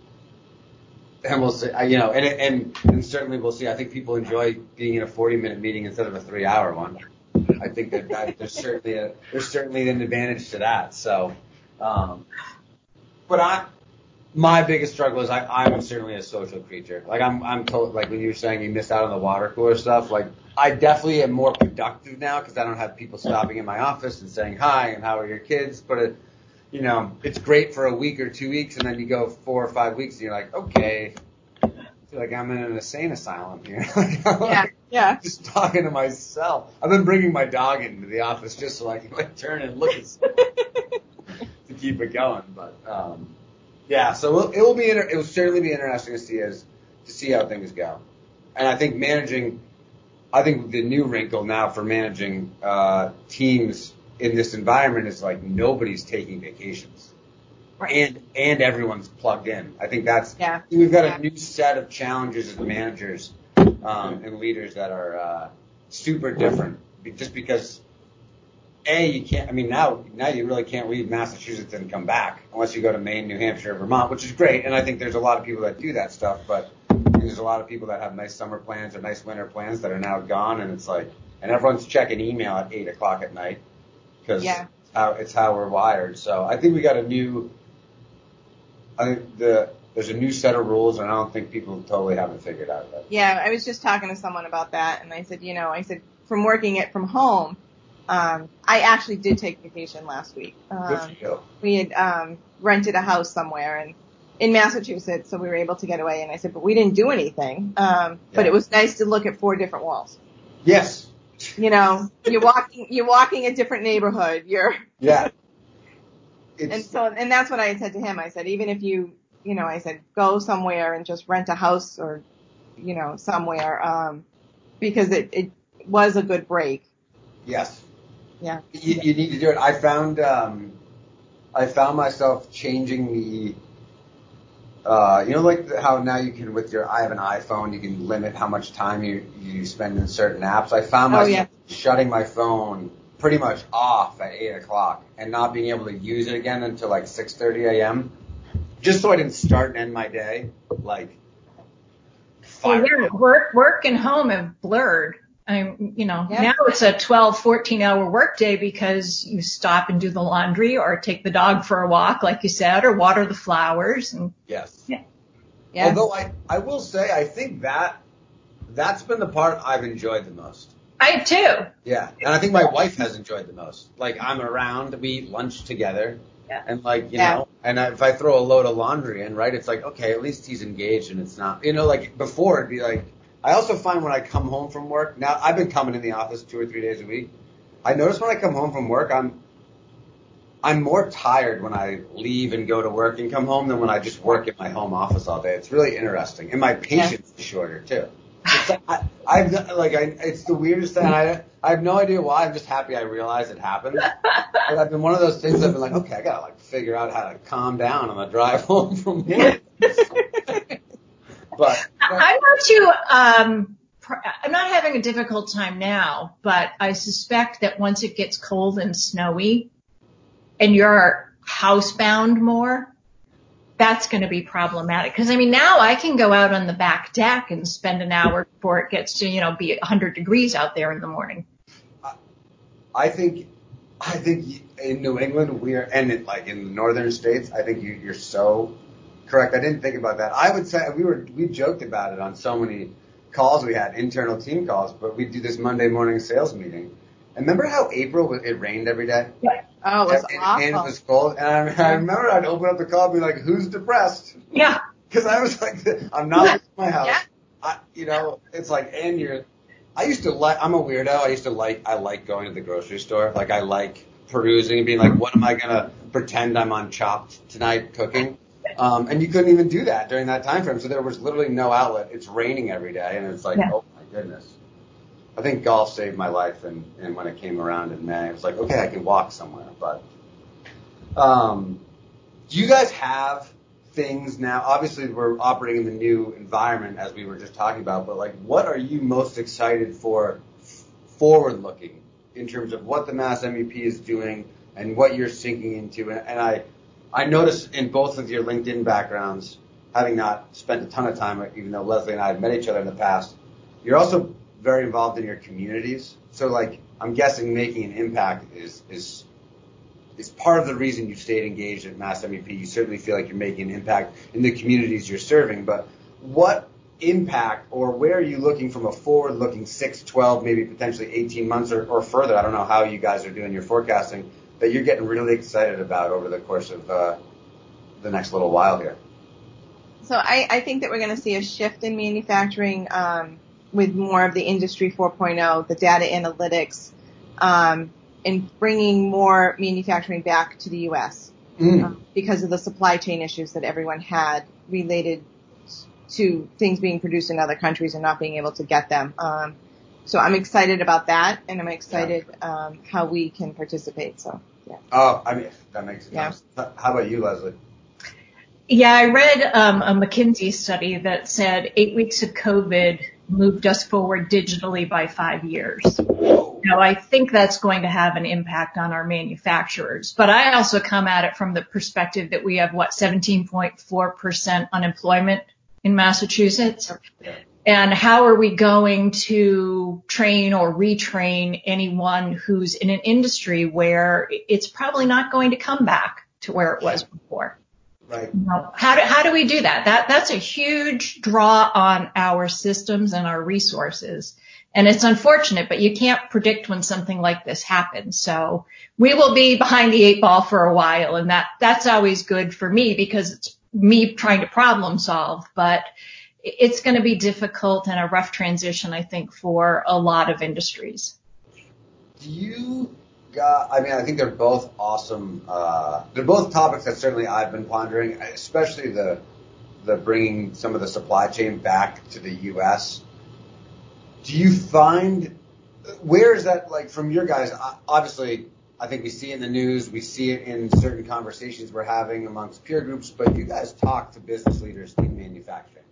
and we'll see, you know, and, and, and certainly we'll see. I think people enjoy being in a 40 minute meeting instead of a three hour one. I think that, that there's certainly a, there's certainly an advantage to that. So, um, but I, my biggest struggle is I, I'm certainly a social creature. Like I'm, I'm told, like when you were saying you missed out on the water cooler stuff, like I definitely am more productive now because I don't have people stopping in my office and saying hi and how are your kids, but it, you know, it's great for a week or two weeks, and then you go four or five weeks, and you're like, okay, I feel like I'm in an insane asylum here. yeah, yeah. Just talking to myself. I've been bringing my dog into the office just so I can like turn and look at to keep it going. But um, yeah, so it will be. Inter- it will certainly be interesting to see as to see how things go. And I think managing, I think the new wrinkle now for managing uh, teams in this environment is like nobody's taking vacations. Right. And and everyone's plugged in. I think that's yeah. We've got yeah. a new set of challenges as managers um, and leaders that are uh, super different. Just because a, you can't. I mean, now now you really can't leave Massachusetts and come back unless you go to Maine, New Hampshire, Vermont, which is great. And I think there's a lot of people that do that stuff. But there's a lot of people that have nice summer plans or nice winter plans that are now gone. And it's like, and everyone's checking email at eight o'clock at night because yeah. it's how it's how we're wired. So I think we got a new. I think the there's a new set of rules, and I don't think people totally haven't figured out yet. Yeah, I was just talking to someone about that, and I said, you know, I said from working it from home um, I actually did take vacation last week. Um, we had um, rented a house somewhere and in Massachusetts, so we were able to get away. And I said, but we didn't do anything. Um, yeah. But it was nice to look at four different walls. Yes. You know, you're walking, you're walking a different neighborhood. You're. Yeah. It's, and so, and that's what I had said to him. I said, even if you, you know, I said, go somewhere and just rent a house or, you know, somewhere, um, because it, it was a good break. Yes. Yeah. You, you need to do it. I found um, I found myself changing the. Uh, you know, like how now you can with your I have an iPhone, you can limit how much time you you spend in certain apps. I found myself oh, yeah. shutting my phone pretty much off at eight o'clock and not being able to use it again until like six thirty a.m. Just so I didn't start and end my day like. Well, yeah, work work and home have blurred. I'm, you know, yeah. now it's a 12, 14 hour workday because you stop and do the laundry or take the dog for a walk, like you said, or water the flowers. And yes. Yeah. yeah. Although I, I will say, I think that that's been the part I've enjoyed the most. I too. Yeah. And I think my wife has enjoyed the most. Like I'm around, we eat lunch together. Yeah. And like, you yeah. know, and I, if I throw a load of laundry in, right, it's like, okay, at least he's engaged and it's not, you know, like before it'd be like, I also find when I come home from work, now I've been coming in the office two or three days a week. I notice when I come home from work, I'm I'm more tired when I leave and go to work and come home than when I just work in my home office all day. It's really interesting, and my patience yeah. is shorter too. I, I've like I, it's the weirdest thing. I I have no idea why. I'm just happy I realized it happened. but I've been one of those things. I've been like, okay, I gotta like figure out how to calm down on the drive home from work. But, I'm not too. Um, I'm not having a difficult time now, but I suspect that once it gets cold and snowy, and you're housebound more, that's going to be problematic. Because I mean, now I can go out on the back deck and spend an hour before it gets to you know be 100 degrees out there in the morning. I think, I think in New England we are, and in, like in the northern states, I think you, you're so Correct. I didn't think about that. I would say we were we joked about it on so many calls we had, internal team calls, but we do this Monday morning sales meeting. And remember how April it rained every day? Yeah. Oh, it was and, awful. And it was cold. And I, I remember I'd open up the call and be like, "Who's depressed?" Yeah. Because I was like, "I'm not in my house." Yeah. I, you know, it's like, and you're. I used to like. I'm a weirdo. I used to like. I like going to the grocery store. Like I like perusing and being like, "What am I gonna pretend I'm on Chopped tonight cooking?" Um, and you couldn't even do that during that time frame. So there was literally no outlet. It's raining every day, and it's like, yeah. oh my goodness. I think golf saved my life, and, and when it came around in May, it was like, okay, I can walk somewhere. But um, do you guys have things now? Obviously, we're operating in the new environment as we were just talking about, but like, what are you most excited for forward looking in terms of what the Mass MEP is doing and what you're sinking into? And, and I I noticed in both of your LinkedIn backgrounds, having not spent a ton of time, even though Leslie and I had met each other in the past, you're also very involved in your communities. So like, I'm guessing making an impact is, is, is part of the reason you stayed engaged at Mass MEP. You certainly feel like you're making an impact in the communities you're serving, but what impact or where are you looking from a forward looking 6, 12, maybe potentially 18 months or, or further? I don't know how you guys are doing your forecasting that you're getting really excited about over the course of uh, the next little while here? So I, I think that we're going to see a shift in manufacturing um, with more of the industry 4.0, the data analytics, um, and bringing more manufacturing back to the U.S. Mm. Um, because of the supply chain issues that everyone had related to things being produced in other countries and not being able to get them. Um, so I'm excited about that, and I'm excited um, how we can participate. So yeah. Oh, I mean that makes sense. Yeah. How about you, Leslie? Yeah, I read um, a McKinsey study that said eight weeks of COVID moved us forward digitally by five years. Now, I think that's going to have an impact on our manufacturers, but I also come at it from the perspective that we have what 17.4% unemployment in Massachusetts. And how are we going to train or retrain anyone who's in an industry where it's probably not going to come back to where it was before? Right. how do how do we do that? That that's a huge draw on our systems and our resources. And it's unfortunate, but you can't predict when something like this happens. So we will be behind the eight ball for a while and that that's always good for me because it's me trying to problem solve, but it's going to be difficult and a rough transition, I think, for a lot of industries. Do you got, I mean, I think they're both awesome. Uh, they're both topics that certainly I've been pondering, especially the the bringing some of the supply chain back to the U.S. Do you find where is that like from your guys? Obviously, I think we see it in the news, we see it in certain conversations we're having amongst peer groups, but you guys talk to business leaders in manufacturing.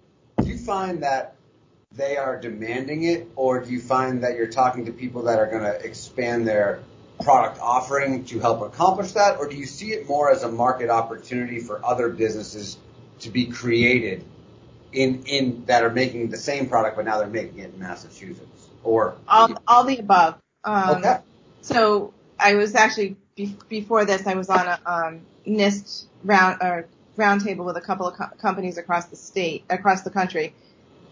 Do you find that they are demanding it, or do you find that you're talking to people that are going to expand their product offering to help accomplish that, or do you see it more as a market opportunity for other businesses to be created in in that are making the same product, but now they're making it in Massachusetts? Or all, all the above. Um, okay. So I was actually be, before this, I was on a um, NIST round or roundtable with a couple of co- companies across the state, across the country,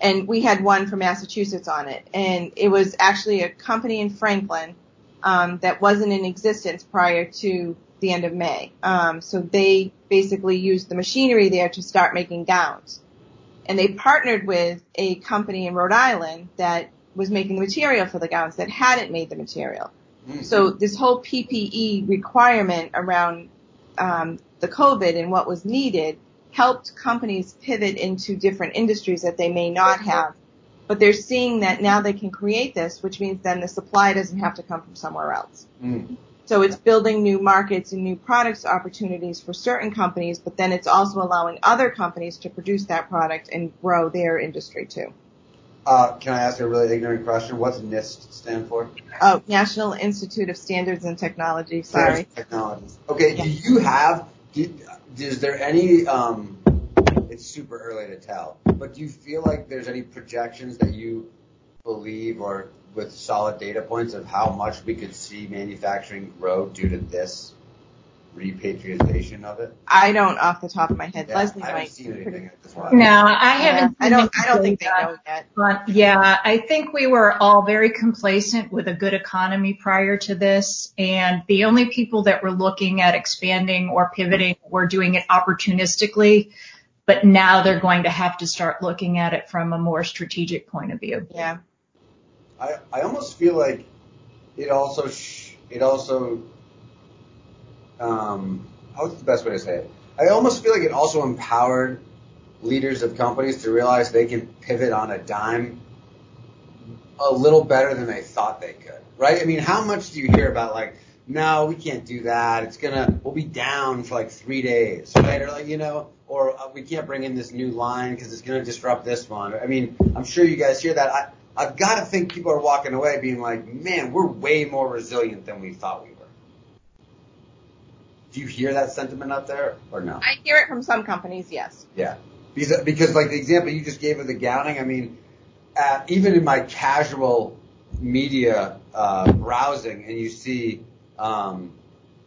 and we had one from Massachusetts on it, and it was actually a company in Franklin um, that wasn't in existence prior to the end of May. Um, so they basically used the machinery there to start making gowns. And they partnered with a company in Rhode Island that was making the material for the gowns that hadn't made the material. Mm-hmm. So this whole PPE requirement around um, the COVID and what was needed helped companies pivot into different industries that they may not have but they're seeing that now they can create this, which means then the supply doesn't have to come from somewhere else. Mm. So it's building new markets and new products opportunities for certain companies, but then it's also allowing other companies to produce that product and grow their industry too. Uh, can I ask a really ignorant question? What's NIST stand for? Oh, National Institute of Standards and Technology. Sorry. Technologies. Okay. Yeah. Do you have? Do, is there any um, it's super early to tell. But do you feel like there's any projections that you believe or with solid data points of how much we could see manufacturing grow due to this repatriation of it? I don't off the top of my head. Yeah, Leslie I haven't might. seen anything at this point. No, I haven't. Yeah, I don't. I don't think they know yet. But yeah, I think we were all very complacent with a good economy prior to this, and the only people that were looking at expanding or pivoting were doing it opportunistically but now they're going to have to start looking at it from a more strategic point of view. Yeah. I, I almost feel like it also, sh- it also, um, how's the best way to say it? I almost feel like it also empowered leaders of companies to realize they can pivot on a dime a little better than they thought they could, right? I mean, how much do you hear about like, no, we can't do that. It's gonna, we'll be down for like three days, right? Or like, you know, or uh, we can't bring in this new line because it's to disrupt this one. I mean, I'm sure you guys hear that. I, I've got to think people are walking away being like, man, we're way more resilient than we thought we. Do you hear that sentiment out there or no? I hear it from some companies, yes. Yeah. Because, because like the example you just gave of the gowning, I mean, uh, even in my casual media uh, browsing and you see, um,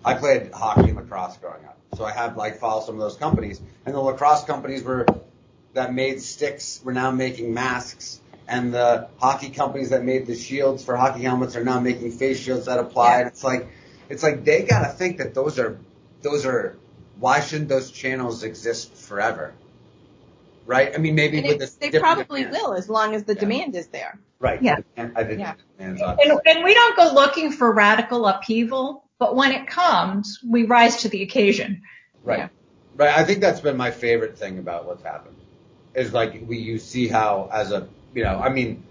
I played hockey and lacrosse growing up. So I have like followed some of those companies, and the lacrosse companies were that made sticks were now making masks, and the hockey companies that made the shields for hockey helmets are now making face shields that apply. Yeah. And it's like it's like they gotta think that those are those are why shouldn't those channels exist forever? Right? I mean, maybe and with this, they probably demand. will as long as the yeah. demand is there. Right. Yeah. I think yeah. and, and we don't go looking for radical upheaval but when it comes, we rise to the occasion. Right. Yeah. Right. I think that's been my favorite thing about what's happened. is like we you see how as a you know I mean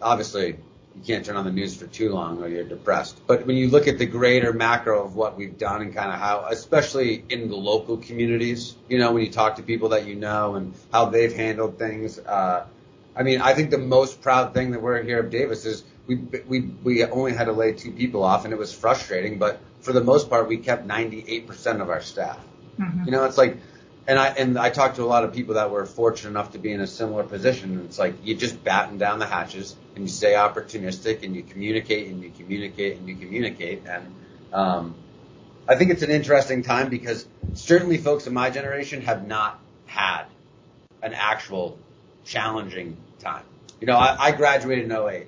obviously you can't turn on the news for too long or you're depressed. But when you look at the greater macro of what we've done and kind of how, especially in the local communities, you know, when you talk to people that you know and how they've handled things, uh, I mean, I think the most proud thing that we're here at Davis is we we we only had to lay two people off and it was frustrating, but for the most part, we kept 98% of our staff. Mm-hmm. You know, it's like and I and I talked to a lot of people that were fortunate enough to be in a similar position. It's like you just batten down the hatches and you stay opportunistic and you communicate and you communicate and you communicate. And um, I think it's an interesting time because certainly folks in my generation have not had an actual challenging time. You know, I, I graduated in 08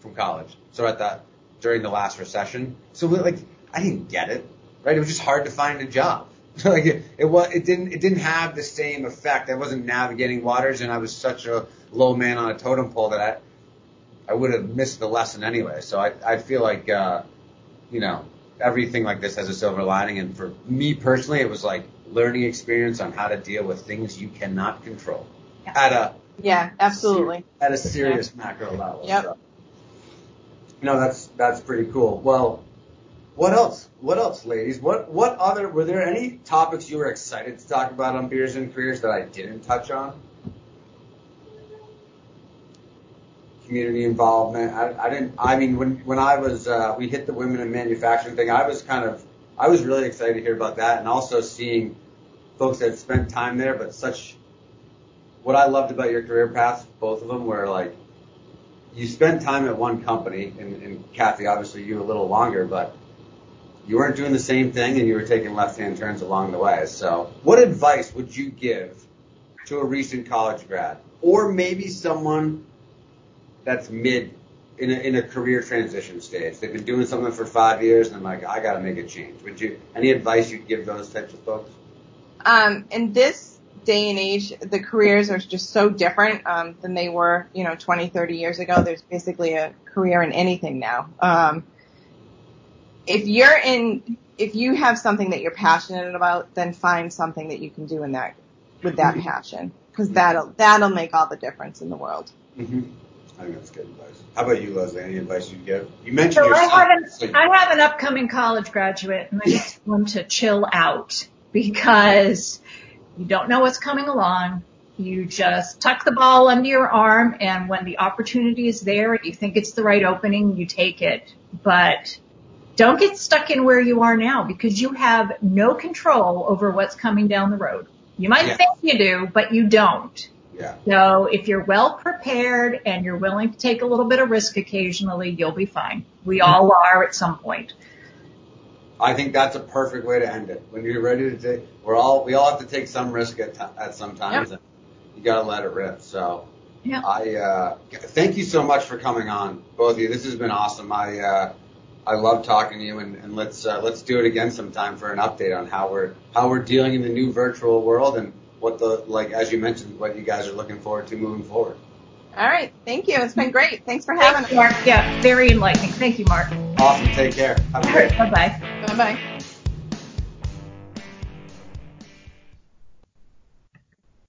from college, so at that during the last recession. So like I didn't get it, right? It was just hard to find a job. like it, it was, it didn't, it didn't have the same effect. I wasn't navigating waters, and I was such a low man on a totem pole that I, I would have missed the lesson anyway. So I, I feel like, uh, you know, everything like this has a silver lining, and for me personally, it was like learning experience on how to deal with things you cannot control yeah. at a yeah, absolutely at a serious yeah. macro level. Yep. So, you know, that's that's pretty cool. Well, what else? What else, ladies? What what other were there any topics you were excited to talk about on beers and careers that I didn't touch on? Community involvement. I, I didn't. I mean, when when I was uh, we hit the women in manufacturing thing, I was kind of I was really excited to hear about that, and also seeing folks that spent time there, but such. What I loved about your career paths, both of them, were like you spent time at one company, and, and Kathie, obviously you a little longer, but you weren't doing the same thing and you were taking left-hand turns along the way. So, what advice would you give to a recent college grad, or maybe someone that's mid in a, in a career transition stage? They've been doing something for five years and they're like, I got to make a change. Would you any advice you'd give those types of folks? Um, in this day and age, the careers are just so different um, than they were, you know, 20, 30 years ago. There's basically a career in anything now. Um, if you're in, if you have something that you're passionate about, then find something that you can do in that, with that passion. Cause that'll, that'll make all the difference in the world. Mm-hmm. I think that's good advice. How about you, Leslie? Any advice you'd give? You mentioned so I have, an, so I have an upcoming college graduate and I just want to chill out because you don't know what's coming along. You just tuck the ball under your arm and when the opportunity is there, you think it's the right opening, you take it. But don't get stuck in where you are now because you have no control over what's coming down the road. You might yeah. think you do, but you don't. Yeah. So if you're well prepared and you're willing to take a little bit of risk occasionally, you'll be fine. We all are at some point. I think that's a perfect way to end it. When you're ready to take, we're all, we all have to take some risk at, t- at some times yep. you gotta let it rip. So yeah. I, uh, thank you so much for coming on, both of you. This has been awesome. I, uh, I love talking to you, and, and let's uh, let's do it again sometime for an update on how we're how we're dealing in the new virtual world and what the like as you mentioned what you guys are looking forward to moving forward. All right, thank you. It's been great. Thanks for having us, Mark. Yeah, very enlightening. Thank you, Mark. Awesome. Take care. Have a great. Bye bye. Bye bye.